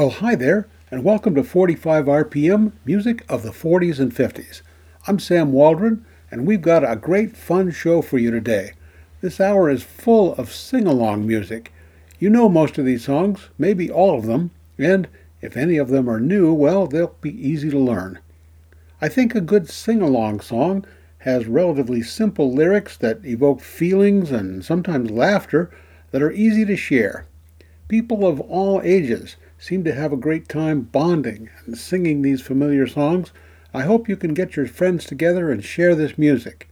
Well, hi there, and welcome to 45 RPM Music of the 40s and 50s. I'm Sam Waldron, and we've got a great fun show for you today. This hour is full of sing along music. You know most of these songs, maybe all of them, and if any of them are new, well, they'll be easy to learn. I think a good sing along song has relatively simple lyrics that evoke feelings and sometimes laughter that are easy to share. People of all ages seem to have a great time bonding and singing these familiar songs. I hope you can get your friends together and share this music.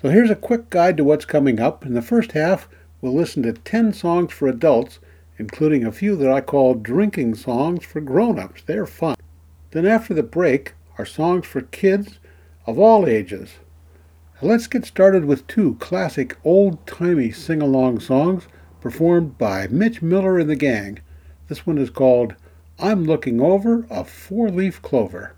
So here's a quick guide to what's coming up. In the first half, we'll listen to 10 songs for adults, including a few that I call drinking songs for grown-ups. They're fun. Then after the break are songs for kids of all ages. let's get started with two classic old-timey sing-along songs performed by Mitch Miller and the gang. This one is called I'm Looking Over a Four Leaf Clover.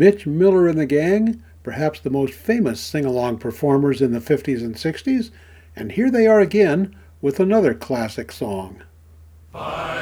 Mitch Miller and the Gang, perhaps the most famous sing along performers in the 50s and 60s, and here they are again with another classic song. Bye.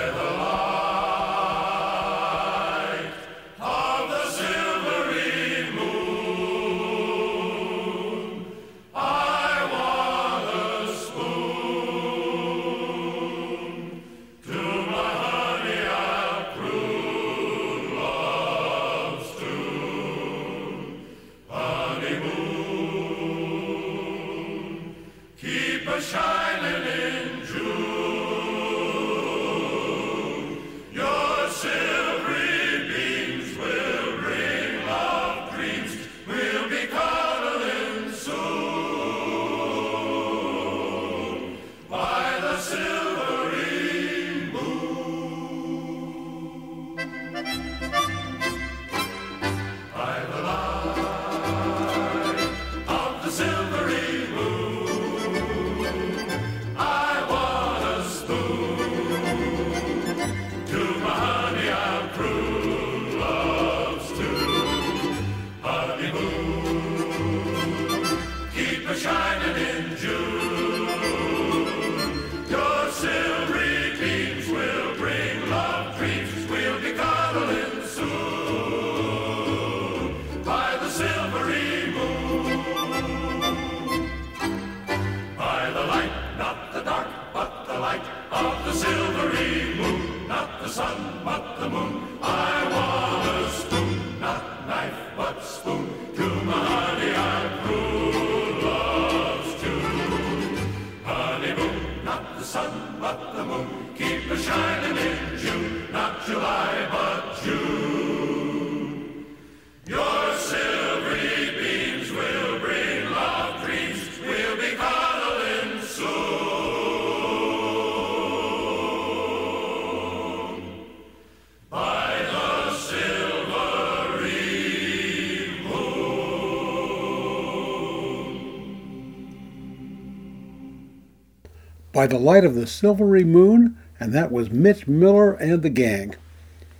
By the Light of the Silvery Moon, and that was Mitch Miller and the gang.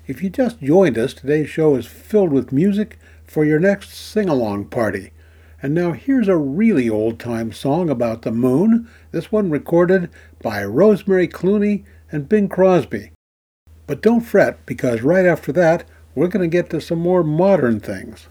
If you just joined us, today's show is filled with music for your next sing along party. And now here's a really old time song about the moon, this one recorded by Rosemary Clooney and Bing Crosby. But don't fret, because right after that, we're going to get to some more modern things.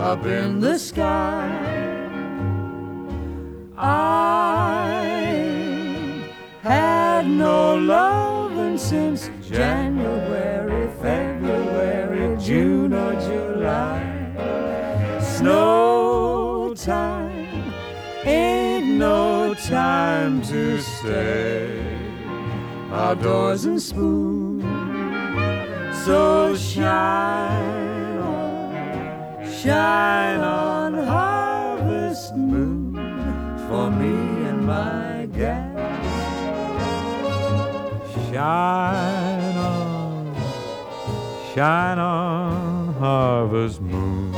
Up in the sky. I had no loving since January, February, June, or July. Snow time ain't no time to stay outdoors and spoon. So shine shine on, harvest moon for me and my gal. Shine on, shine on, harvest moon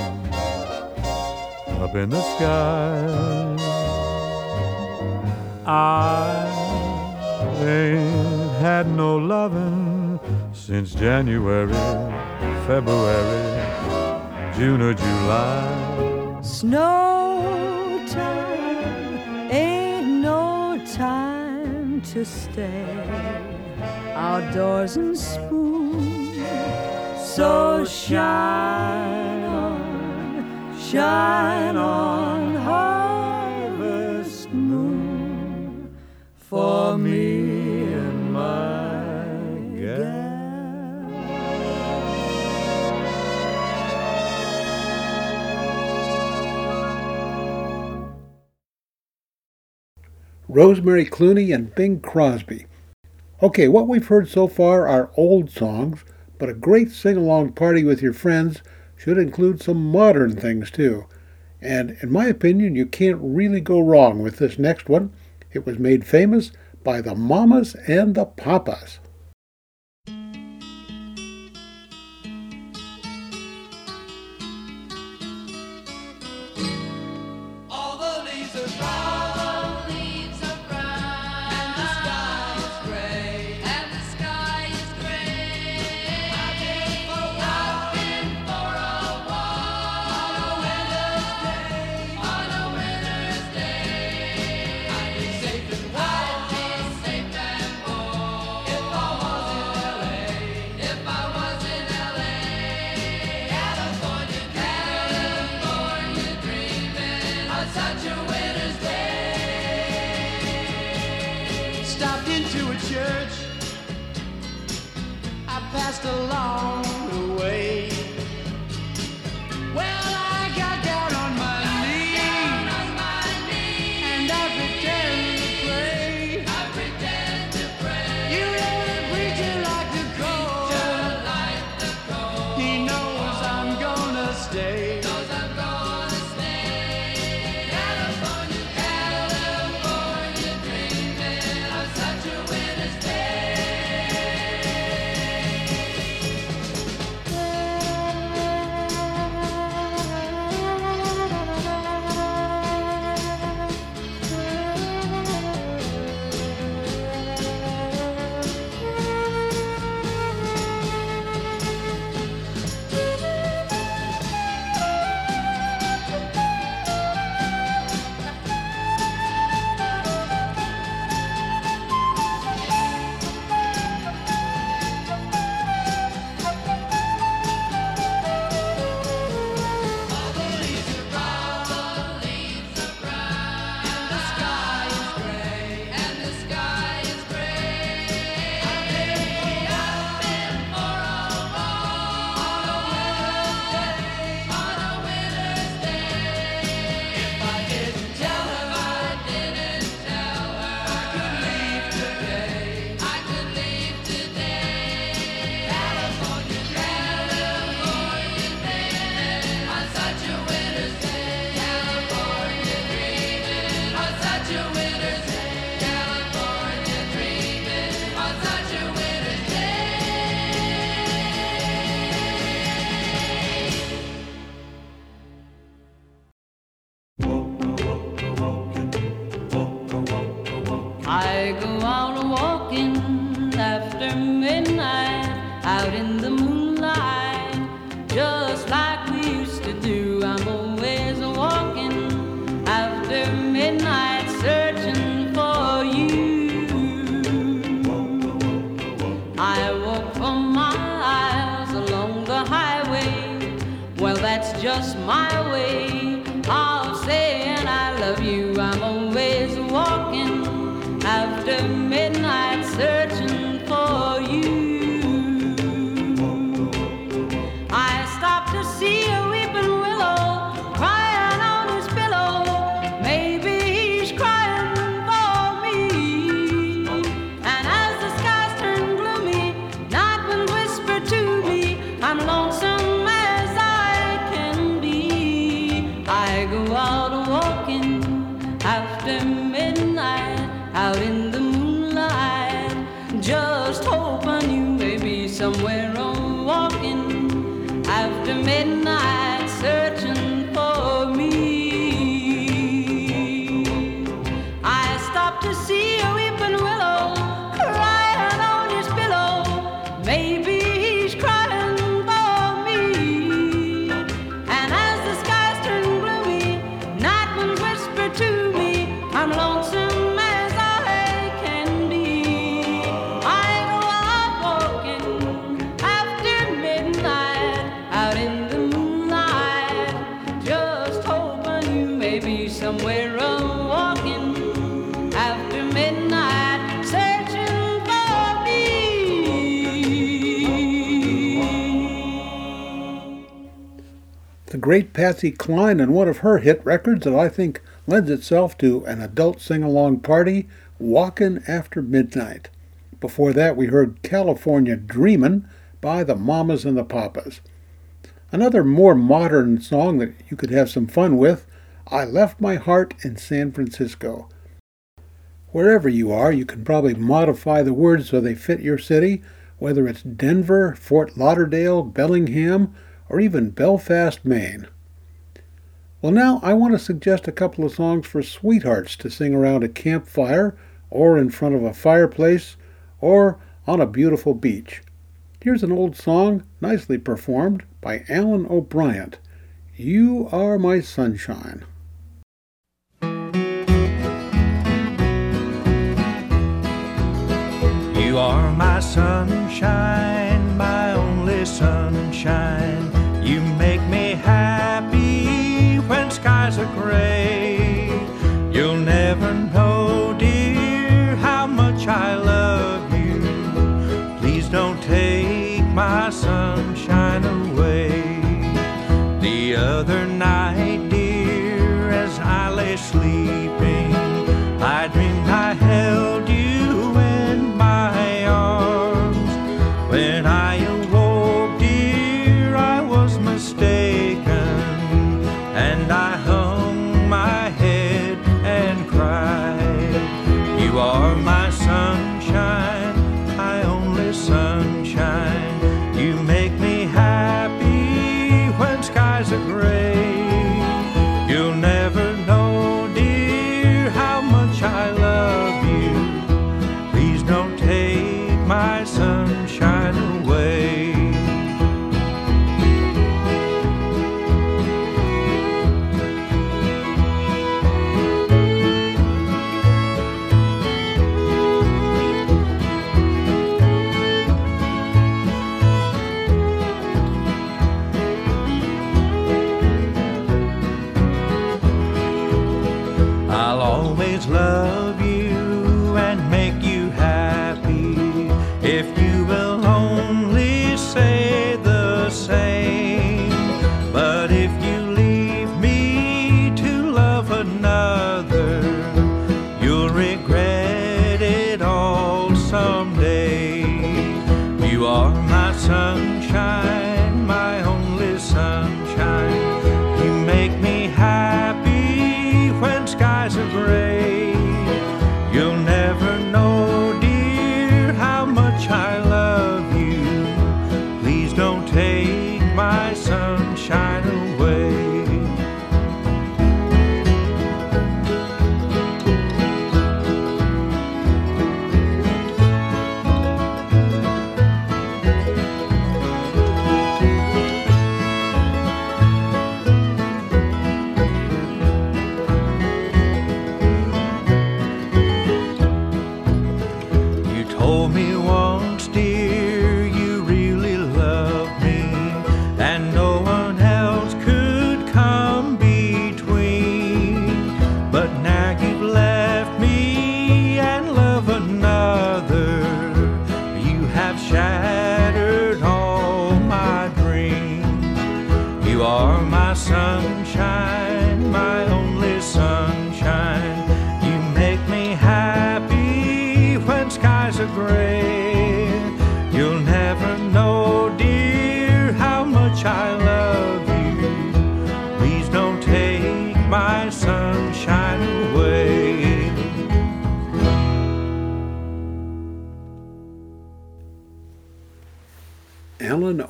up in the sky. I ain't had no loving since January, February, June or July. Snow time ain't no time to stay outdoors and spoon. So shine on, shine on, Rosemary Clooney and Bing Crosby. Okay, what we've heard so far are old songs, but a great sing along party with your friends should include some modern things too. And in my opinion, you can't really go wrong with this next one. It was made famous by the Mamas and the Papas. I go out walking after midnight, out in the great Patsy Cline and one of her hit records that I think lends itself to an adult sing along party, Walkin' After Midnight. Before that, we heard California Dreamin' by the Mamas and the Papas. Another more modern song that you could have some fun with, I Left My Heart in San Francisco. Wherever you are, you can probably modify the words so they fit your city, whether it's Denver, Fort Lauderdale, Bellingham, or even Belfast, Maine. Well, now I want to suggest a couple of songs for sweethearts to sing around a campfire, or in front of a fireplace, or on a beautiful beach. Here's an old song, nicely performed by Alan O'Brien. You are my sunshine. You are my sunshine, my only sunshine. You'll never know, dear, how much I love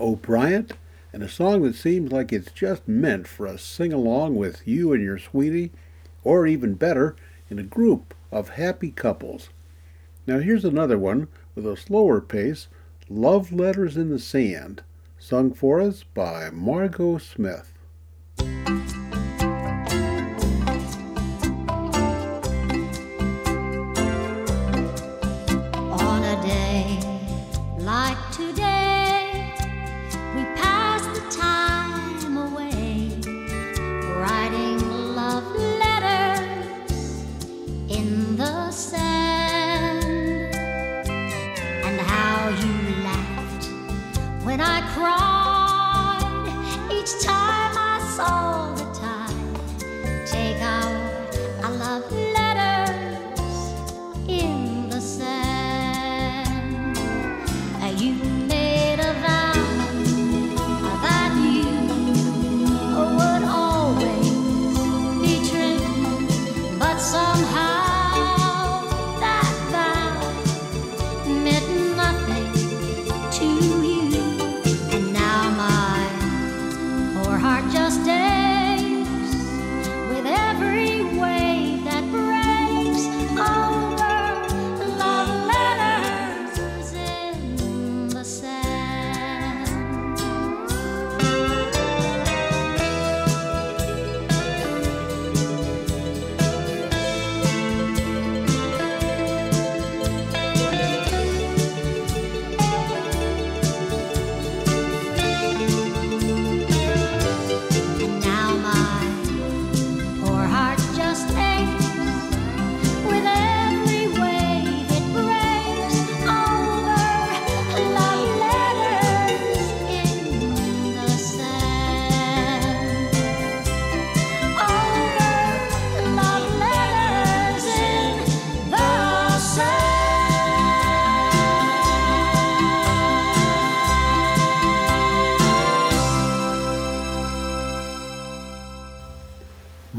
O'Brien, and a song that seems like it's just meant for a sing along with you and your sweetie, or even better, in a group of happy couples. Now here's another one with a slower pace Love Letters in the Sand, sung for us by Margo Smith.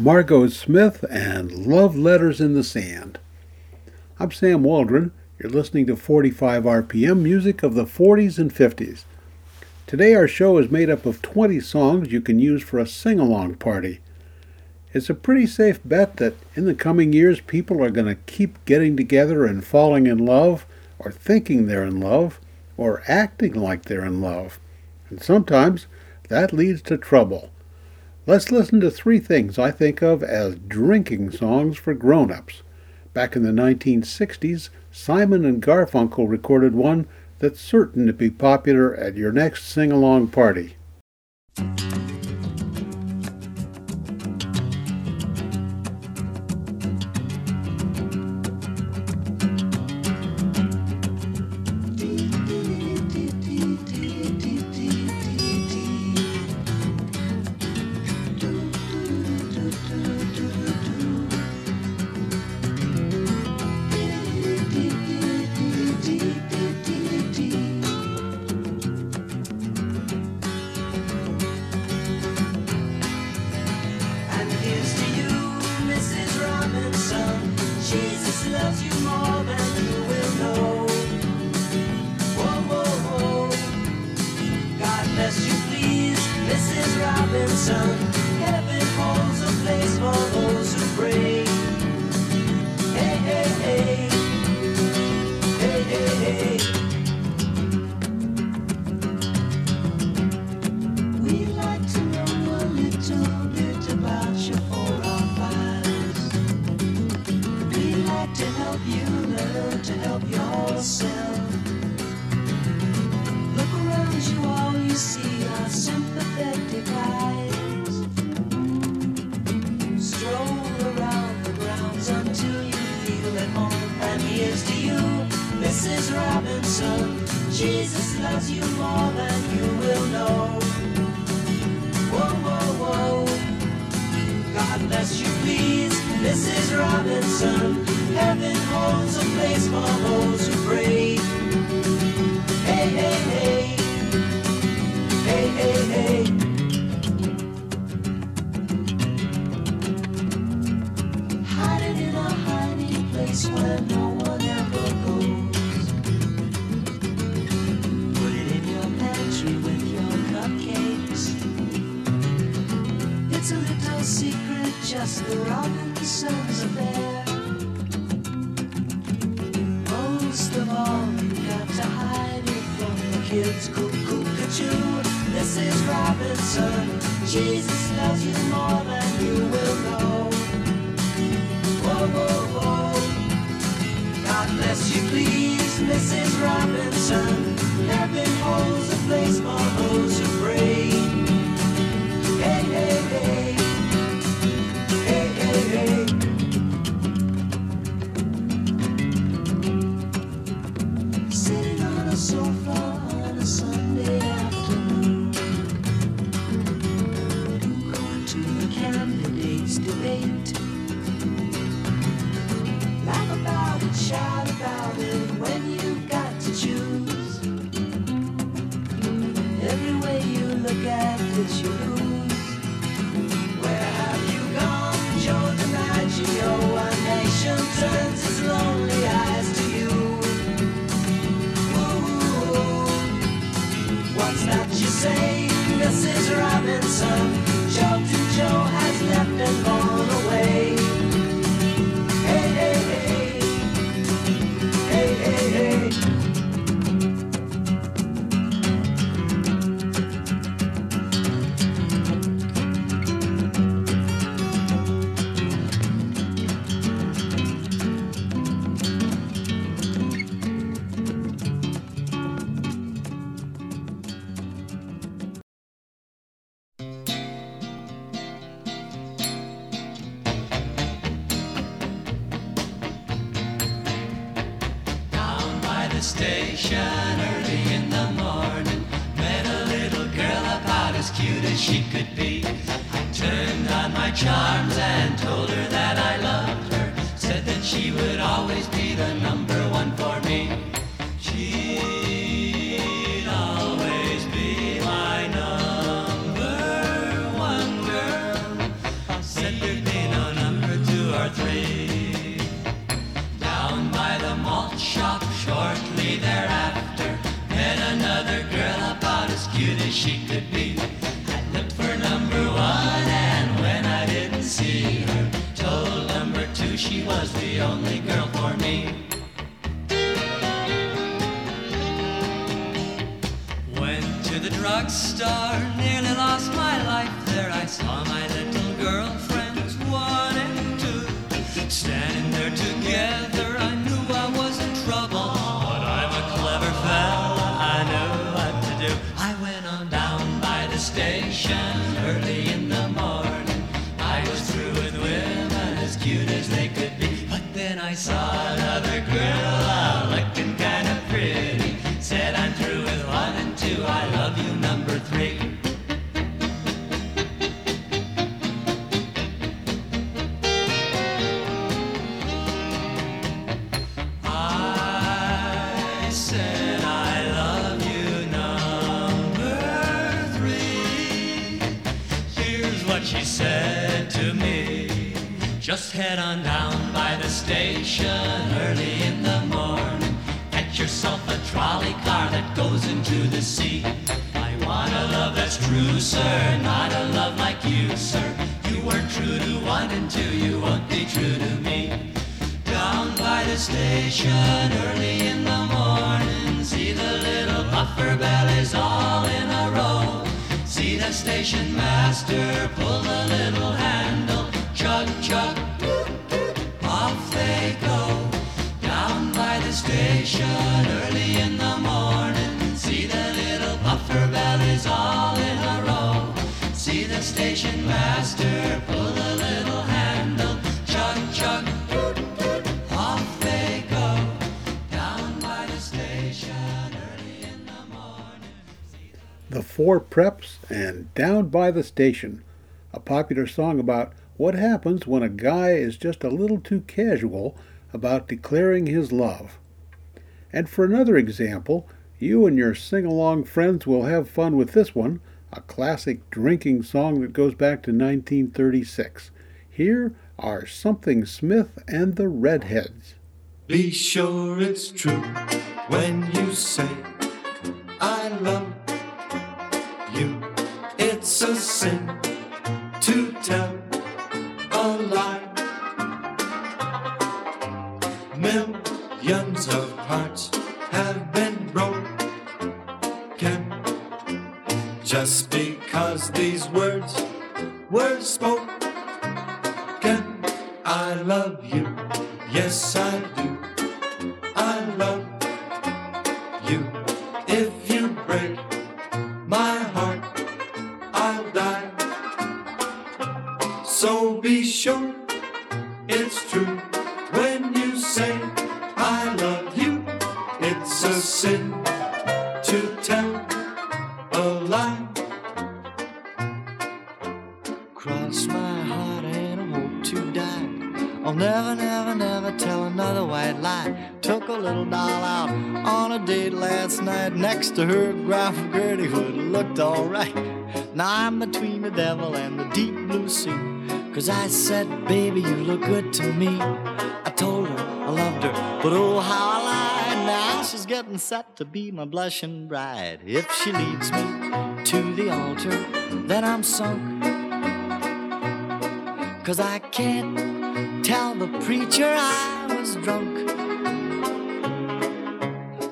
Margo Smith and Love Letters in the Sand. I'm Sam Waldron. You're listening to 45 RPM music of the 40s and 50s. Today our show is made up of 20 songs you can use for a sing-along party. It's a pretty safe bet that in the coming years people are going to keep getting together and falling in love, or thinking they're in love, or acting like they're in love. And sometimes that leads to trouble. Let's listen to three things I think of as drinking songs for grown-ups. Back in the 1960s, Simon and Garfunkel recorded one that's certain to be popular at your next sing-along party. Head on down by the station early in the morning. Get yourself a trolley car that goes into the sea. I want a love that's true, sir, not a love like you, sir. You weren't true to one and two, you won't be true to me. Down by the station early in the morning, see the little puffer bellies all in a row. See the station master pull the little handle, chug chug, station master pull the little handle, chug chug, off they go. Down by the station early in the morning. The Four Preps and Down by the Station, a popular song about what happens when a guy is just a little too casual about declaring his love. And for another example, you and your sing along friends will have fun with this one, a classic drinking song that goes back to 1936. Here are Something Smith and the Redheads. Be sure it's true when you say, I love you. It's a sin to tell a lie. Millions of hearts have been broken just because these words were spoken, I love you. Yes, I do. Said, baby, you look good to me. I told her I loved her, but oh, how I lied. Now she's getting set to be my blushing bride. If she leads me to the altar, then I'm sunk. Cause I can't tell the preacher I was drunk.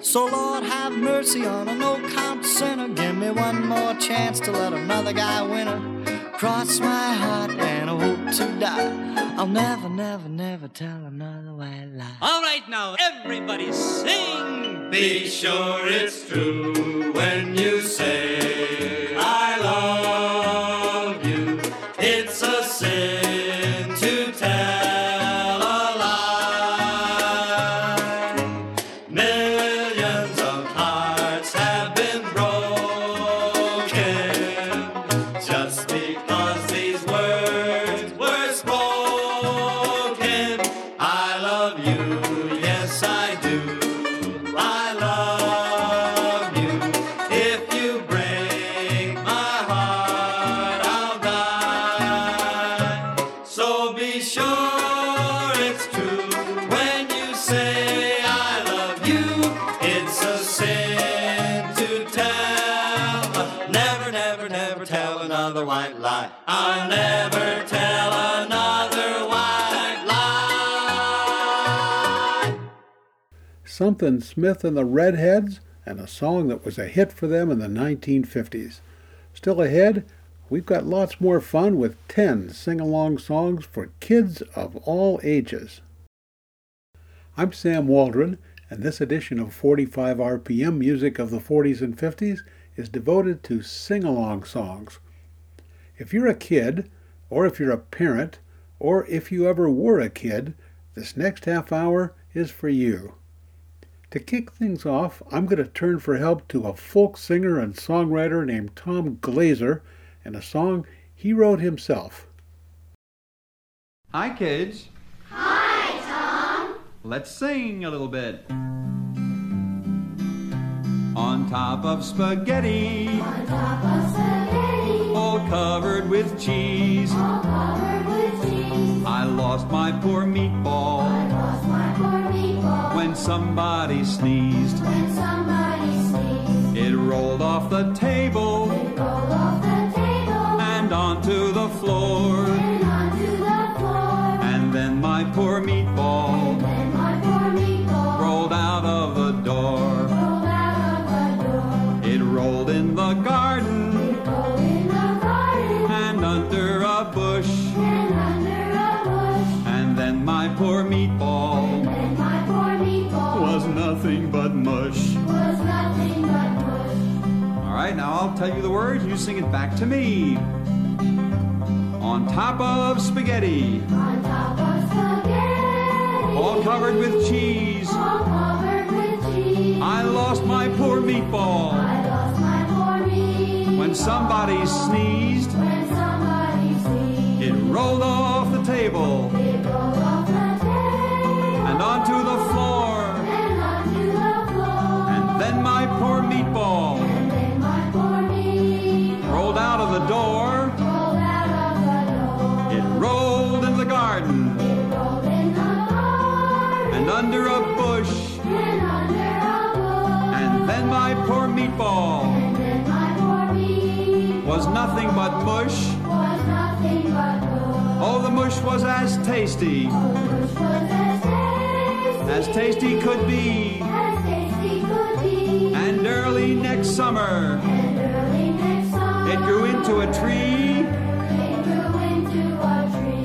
So, Lord, have mercy on a no count sinner. Give me one more chance to let another guy win her. Cross my heart to die. I'll never, never, never tell another white lie. All right, now, everybody sing. Be sure it's true when you say Something Smith and the Redheads, and a song that was a hit for them in the 1950s. Still ahead, we've got lots more fun with 10 sing along songs for kids of all ages. I'm Sam Waldron, and this edition of 45 RPM Music of the 40s and 50s is devoted to sing along songs. If you're a kid, or if you're a parent, or if you ever were a kid, this next half hour is for you. To kick things off, I'm going to turn for help to a folk singer and songwriter named Tom Glazer and a song he wrote himself. Hi, kids. Hi, Tom. Let's sing a little bit. On top of spaghetti. On top of spaghetti. All covered with cheese. All covered with cheese. I lost my poor meatball. My poor meatball. When somebody sneezed. When somebody sneezed. It rolled off the table. It rolled off the table. And onto the floor. And onto the floor. And then my poor meatball. I'll tell you the words. You sing it back to me. On top of spaghetti. On top of spaghetti. All covered with cheese. All covered with cheese. I lost my poor meatball. I lost my poor meat. When somebody sneezed. When somebody sneezed. It rolled off the table. It rolled off the table. And onto the floor. And onto the floor. And then my poor meatball. My poor meatball. Was nothing but mush. Oh, the mush was as tasty. As tasty. as tasty could be. And early next summer, it grew into a tree.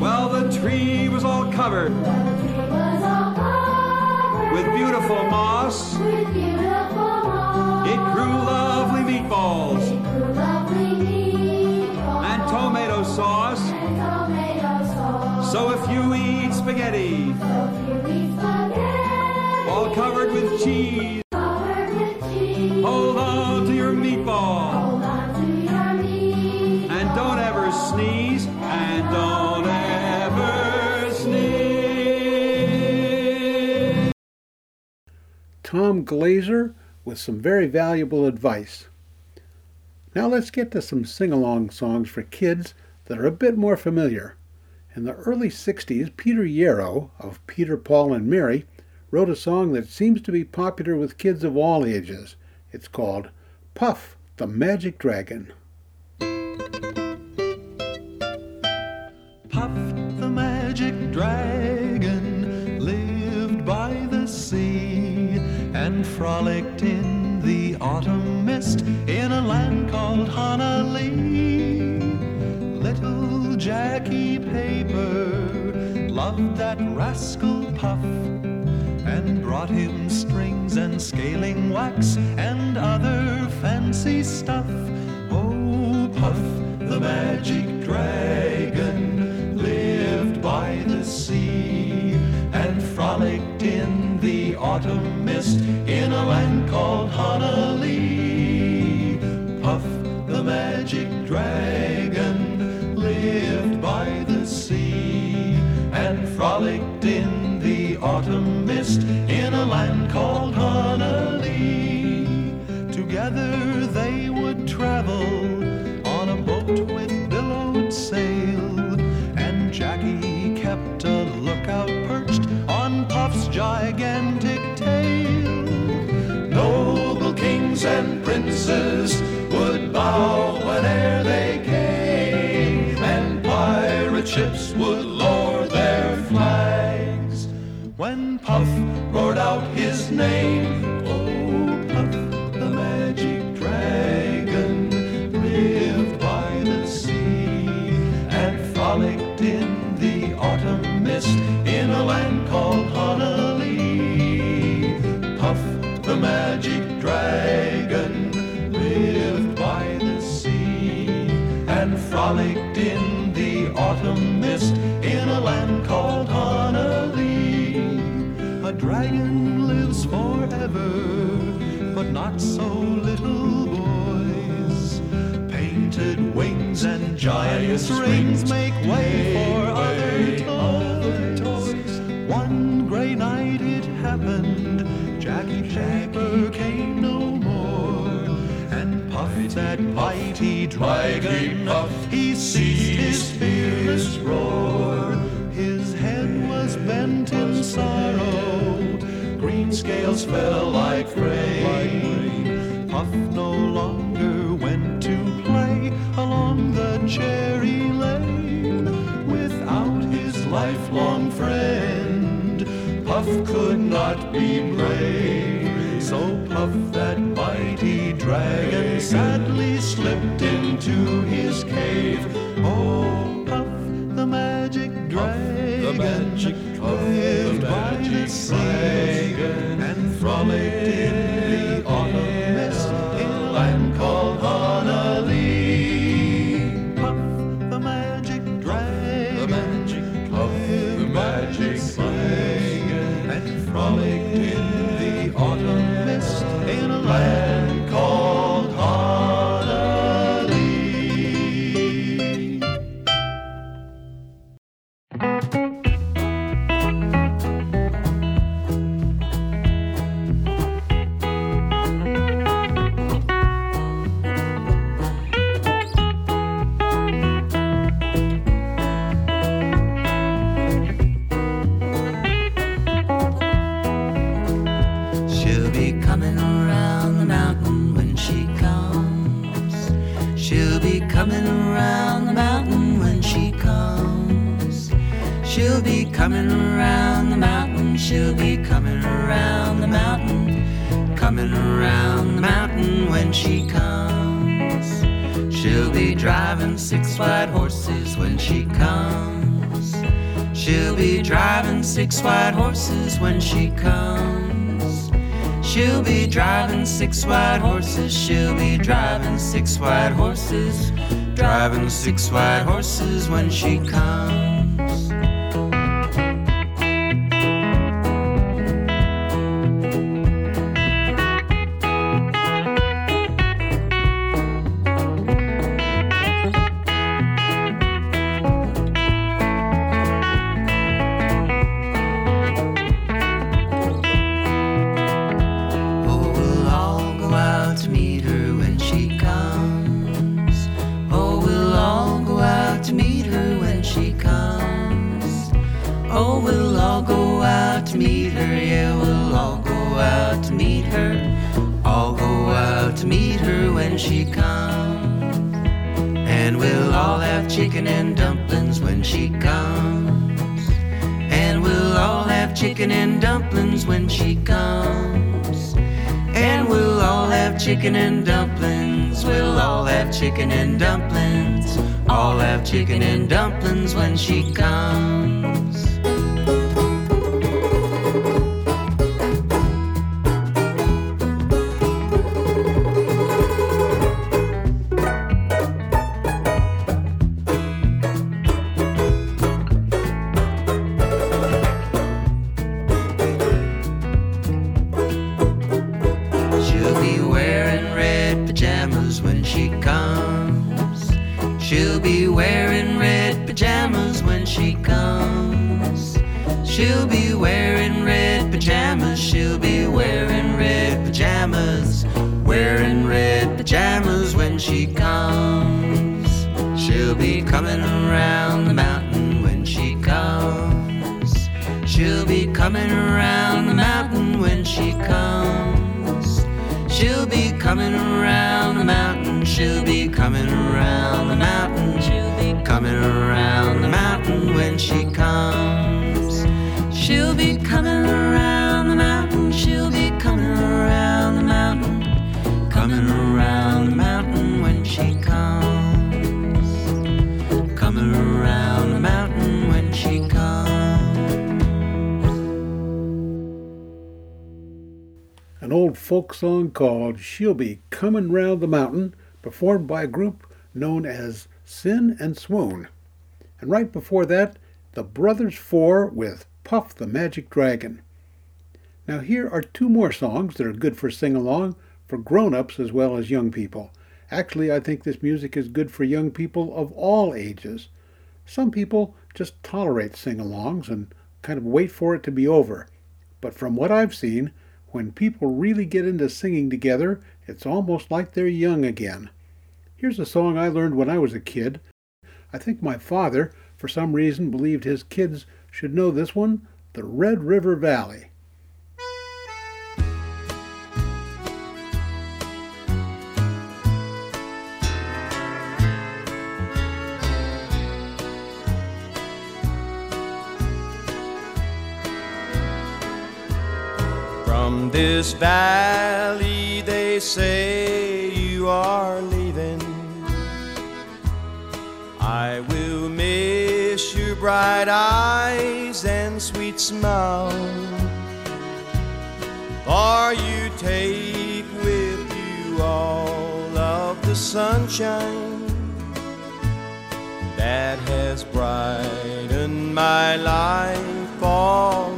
Well, the tree was all covered with beautiful moss. With beautiful moss. It grew lovely meatballs It grew lovely meatballs and tomato sauce. and tomato sauce. So if you eat spaghetti, So if you eat spaghetti all covered with cheese, covered with cheese, hold on to your meatball. hold on to your meat. And don't ever sneeze, and don't ever sneeze. Tom Glazer with some very valuable advice. Now let's get to some sing along songs for kids that are a bit more familiar. In the early 60s, Peter Yarrow of Peter, Paul, and Mary wrote a song that seems to be popular with kids of all ages. It's called Puff the Magic Dragon. Rascal Puff and brought him strings and scaling wax and other fancy stuff. Oh, Puff the magic dragon lived by the sea and frolicked in the autumn mist in a land called Honah Lee. Puff the magic dragon lived by the sea and frolicked called Honah Lee. Together they would travel on a boat with billowed sail, and Jackie kept a lookout perched on Puff's gigantic tail. Noble kings and princes would bow whene'er giant rings make way for other toys. One gray night it happened, Jackie Paper came no more, and Puff that mighty dragon, he six white horses. Driving six white horses when she comes. Oh, we'll all go out to meet her. Yeah, we'll all go out to meet her. All go out to meet her when she comes. And we'll all have chicken and dumplings when she comes. And we'll all have chicken and dumplings when she comes. And we'll all have chicken and dumplings. We'll all have chicken and dumplings. All have chicken and dumplings when she comes. An old folk song called She'll Be Comin' Round the Mountain, performed by a group known as Sin and Swoon. And right before that, the Brothers Four with Puff the Magic Dragon. Now, here are two more songs that are good for sing along for grown ups as well as young people. Actually, I think this music is good for young people of all ages. Some people just tolerate sing alongs and kind of wait for it to be over. But from what I've seen, when people really get into singing together, it's almost like they're young again. Here's a song I learned when I was a kid. I think my father, for some reason, believed his kids should know this one The Red River Valley. This valley, they say you are leaving. I will miss your bright eyes and sweet smile. For you take with you all of the sunshine that has brightened my life all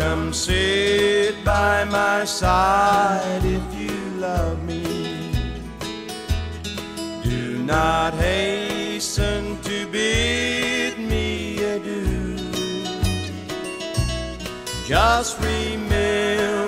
come sit by my side if you love me. Do not hasten to bid me adieu. Just remember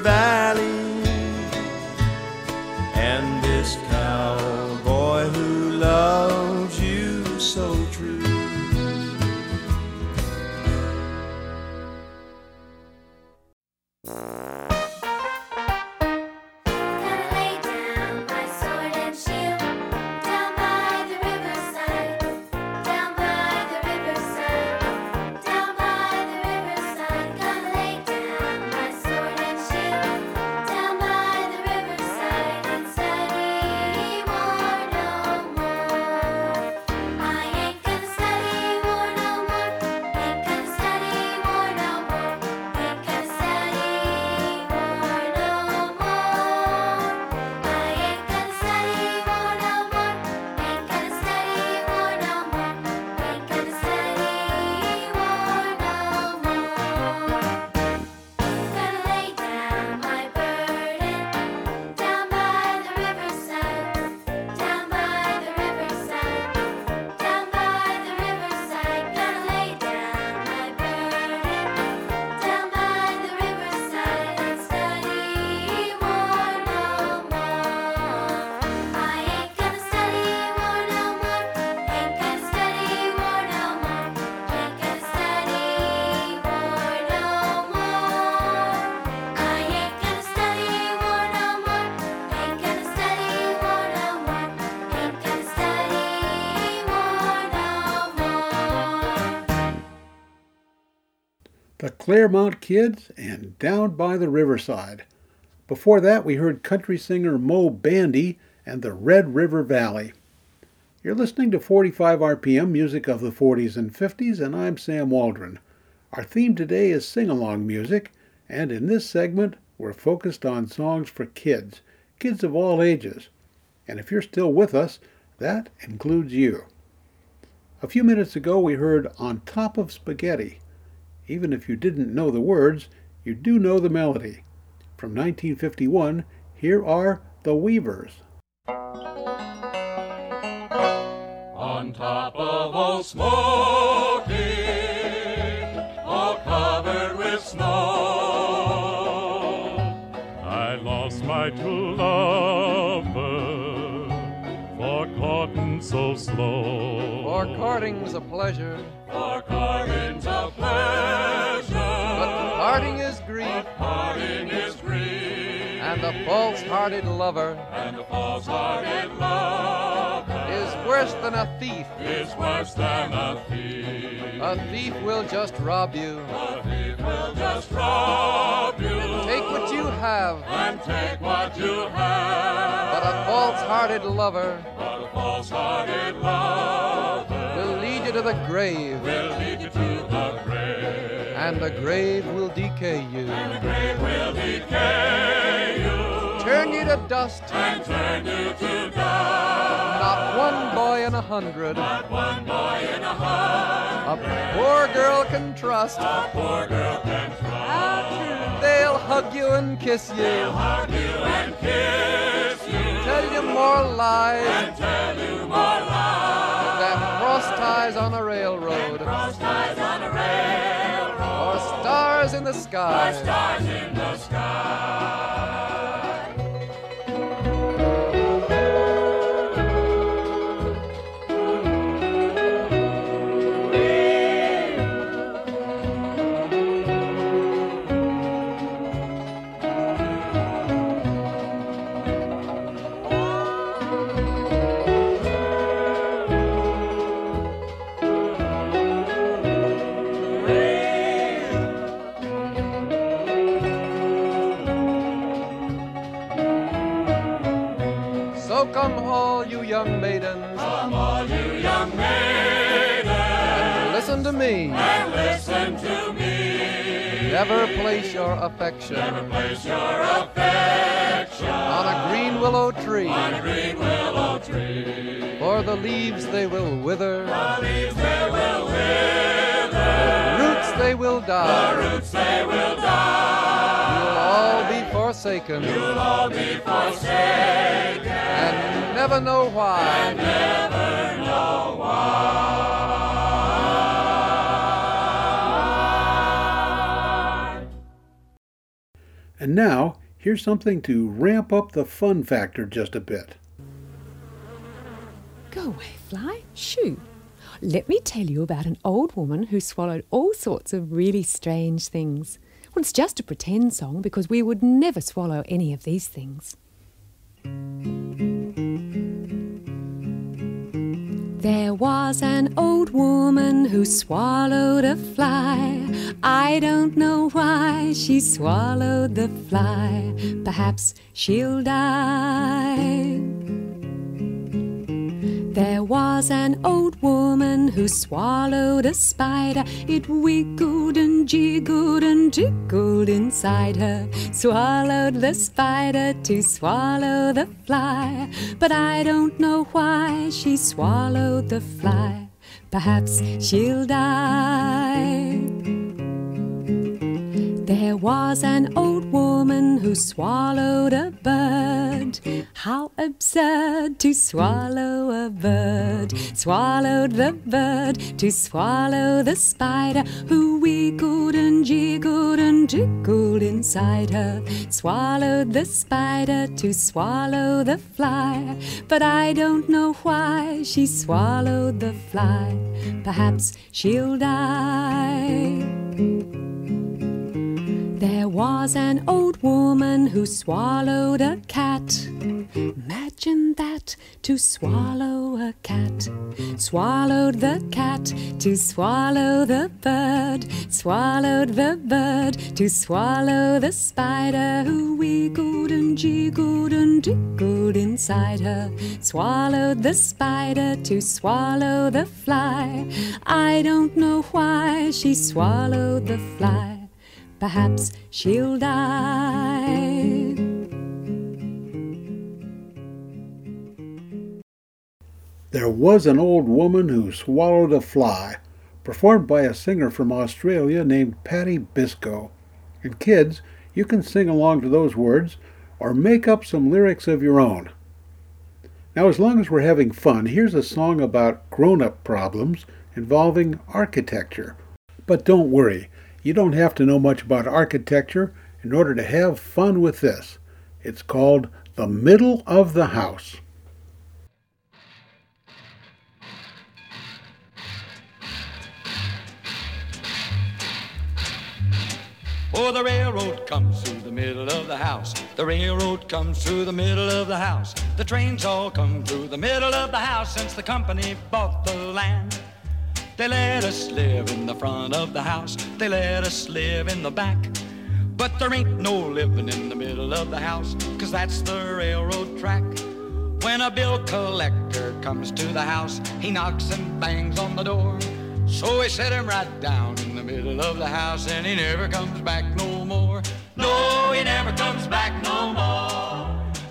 Valley Claremont Kids and Down by the Riverside. Before that, we heard country singer Moe Bandy and the Red River Valley. You're listening to 45 RPM, music of the 40s and 50s, and I'm Sam Waldron. Our theme today is sing along music, and in this segment, we're focused on songs for kids, kids of all ages. And if you're still with us, that includes you. A few minutes ago, we heard On Top of Spaghetti. Even if you didn't know the words, you do know the melody. From 1951, here are The Weavers. On top of old Smoky, all covered with snow, I lost my true lover for courting so slow. For courting's a pleasure, Courting's a pleasure, but parting is grief, parting is grief, and a false-hearted lover and a false-hearted lover is worse than a thief. is worse than a thief. A thief will just rob you, A thief will just rob you. take what you have, and take what you have. but a false-hearted lover But a false-hearted lover you to the grave, will lead you to the grave. and the grave will decay you, The grave will decay you turn you to dust. and turn you to dust. Not one boy in a hundred, Not one boy in a hundred. a poor girl can trust. A poor girl can trust. They'll hug you and kiss They'll you, hug you and kiss you. tell you more lies and tell you more lies. Ties on a railroad. Cross ties on a railroad. or stars in the Or stars in the sky. Never place your affection. Never place your affection on a green willow tree. On a green willow tree. For the leaves they will wither. The leaves they will wither. The roots they will die. The roots they will die. You'll all be forsaken. You'll all be forsaken. And never know why. And never know why. And now, here's something to ramp up the fun factor just a bit. Go away, fly. Shoo. Let me tell you about an old woman who swallowed all sorts of really strange things. Well, it's just a pretend song because we would never swallow any of these things. There was an old woman who swallowed a fly. I don't know why she swallowed the fly. Perhaps she'll die. There was an old woman who swallowed a spider. It wiggled and jiggled and jiggled inside her. Swallowed the spider to swallow the fly. But I don't know why she swallowed the fly. Perhaps she'll die. Was an old woman who swallowed a bird. How absurd to swallow a bird. Swallowed the bird to swallow the spider who wiggled and jiggled and jiggled inside her. Swallowed the spider to swallow the fly. But I don't know why she swallowed the fly. Perhaps she'll die. There was an old woman who swallowed a cat. Imagine that to swallow a cat. Swallowed the cat to swallow the bird. Swallowed the bird to swallow the spider who wiggled and jiggled and tickled inside her. Swallowed the spider to swallow the fly. I don't know why she swallowed the fly. Perhaps she'll die. There was an old woman who swallowed a fly, performed by a singer from Australia named Patsy Biscoe. And kids, you can sing along to those words or make up some lyrics of your own. Now, as long as we're having fun, here's a song about grown up problems involving architecture. But don't worry, you don't have to know much about architecture in order to have fun with this. It's called The Middle of the House. Oh, the railroad comes through the middle of the house. The railroad comes through the middle of the house. The trains all come through the middle of the house since the company bought the land. They let us live in the front of the house. They let us live in the back. But there ain't no living in the middle of the house, cause that's the railroad track. When a bill collector comes to the house, he knocks and bangs on the door. So we set him right down in the middle of the house, and he never comes back no more. No, he never comes back no more.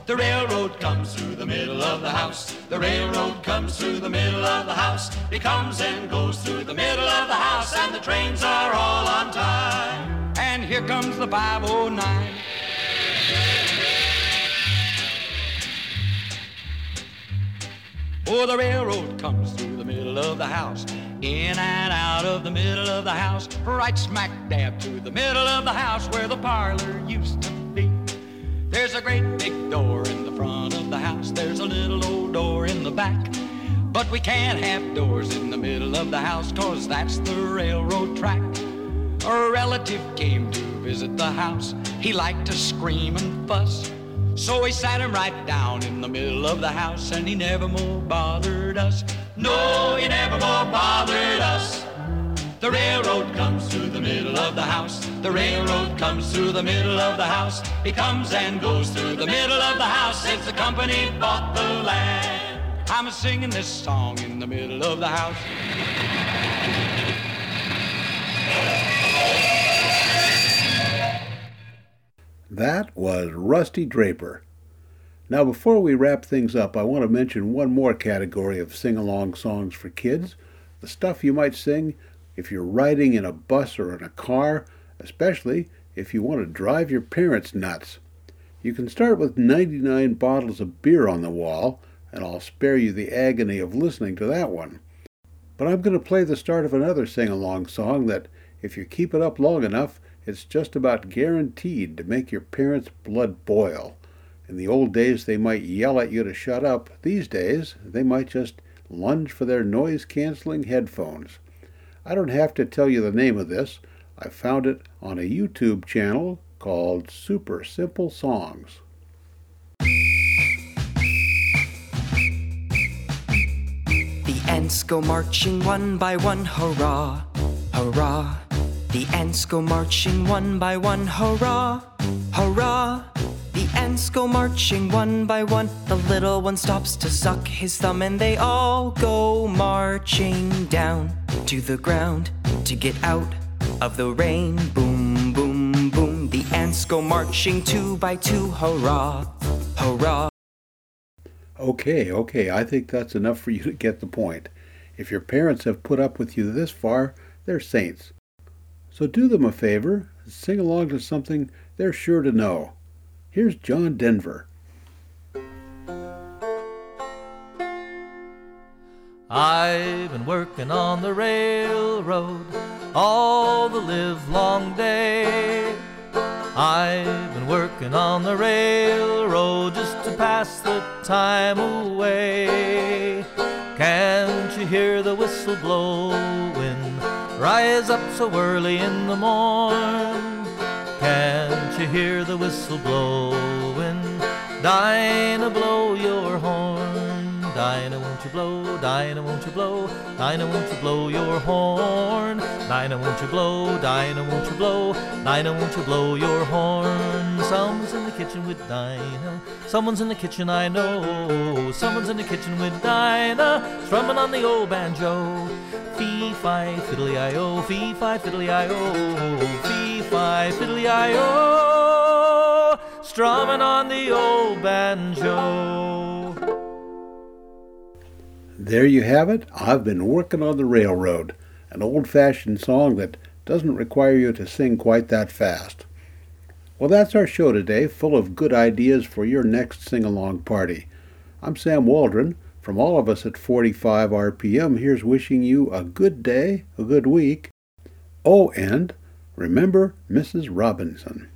The railroad comes through the middle of the house. The railroad comes through the middle of the house. He comes and goes through the middle of the house, and the trains are all on time. And here comes the 509. Oh, the railroad comes through the middle of the house, in and out of the middle of the house, right smack dab through the middle of the house where the parlor used to be. There's a great big door in the front of the house, there's a little old door in the back. But we can't have doors in the middle of the house, cause that's the railroad track. A relative came to visit the house, he liked to scream and fuss. So we sat him right down in the middle of the house, and he never more bothered us. No, he never more bothered us. The railroad comes through the middle of the house. The railroad comes through the middle of the house. It comes and goes through the middle of the house since the company bought the land. I'm singing this song in the middle of the house. That was Rusty Draper. Now, before we wrap things up, I want to mention one more category of sing along songs for kids the stuff you might sing if you're riding in a bus or in a car, especially if you want to drive your parents nuts. You can start with 99 bottles of beer on the wall, and I'll spare you the agony of listening to that one. But I'm going to play the start of another sing along song that, if you keep it up long enough, it's just about guaranteed to make your parents' blood boil. In the old days, they might yell at you to shut up. These days, they might just lunge for their noise canceling headphones. I don't have to tell you the name of this. I found it on a YouTube channel called Super Simple Songs. The ants go marching one by one, hurrah, hurrah. The ants go marching one by one, hurrah, hurrah. The ants go marching one by one. The little one stops to suck his thumb, and they all go marching down to the ground to get out of the rain. Boom, boom, boom. The ants go marching two by two, hurrah, hurrah. Okay, okay, I think that's enough for you to get the point. If your parents have put up with you this far, they're saints. So do them a favor, sing along to something they're sure to know. Here's John Denver. I've been working on the railroad all the live long day. I've been working on the railroad just to pass the time away. Can't you hear the whistle blowing? Rise up so early in the morn. Can't you hear the whistle blowing? Dinah, blow your horn. Dinah, won't you blow? Dinah, won't you blow? Dinah, won't you blow your horn? Dinah, won't you blow? Dinah, won't you blow? Dinah, won't you blow your horn? Someone's in the kitchen with Dinah. Someone's in the kitchen, I know. Someone's in the kitchen with Dinah, strumming on the old banjo. Fee fi fiddly I o, fee fi fiddly I o, fee fi fiddly I o, strumming on the old banjo. There you have it. I've been working on the railroad, an old fashioned song that doesn't require you to sing quite that fast. Well, that's our show today, full of good ideas for your next sing along party. I'm Sam Waldron. From all of us at 45 RPM, here's wishing you a good day, a good week. Oh, and remember Mrs. Robinson.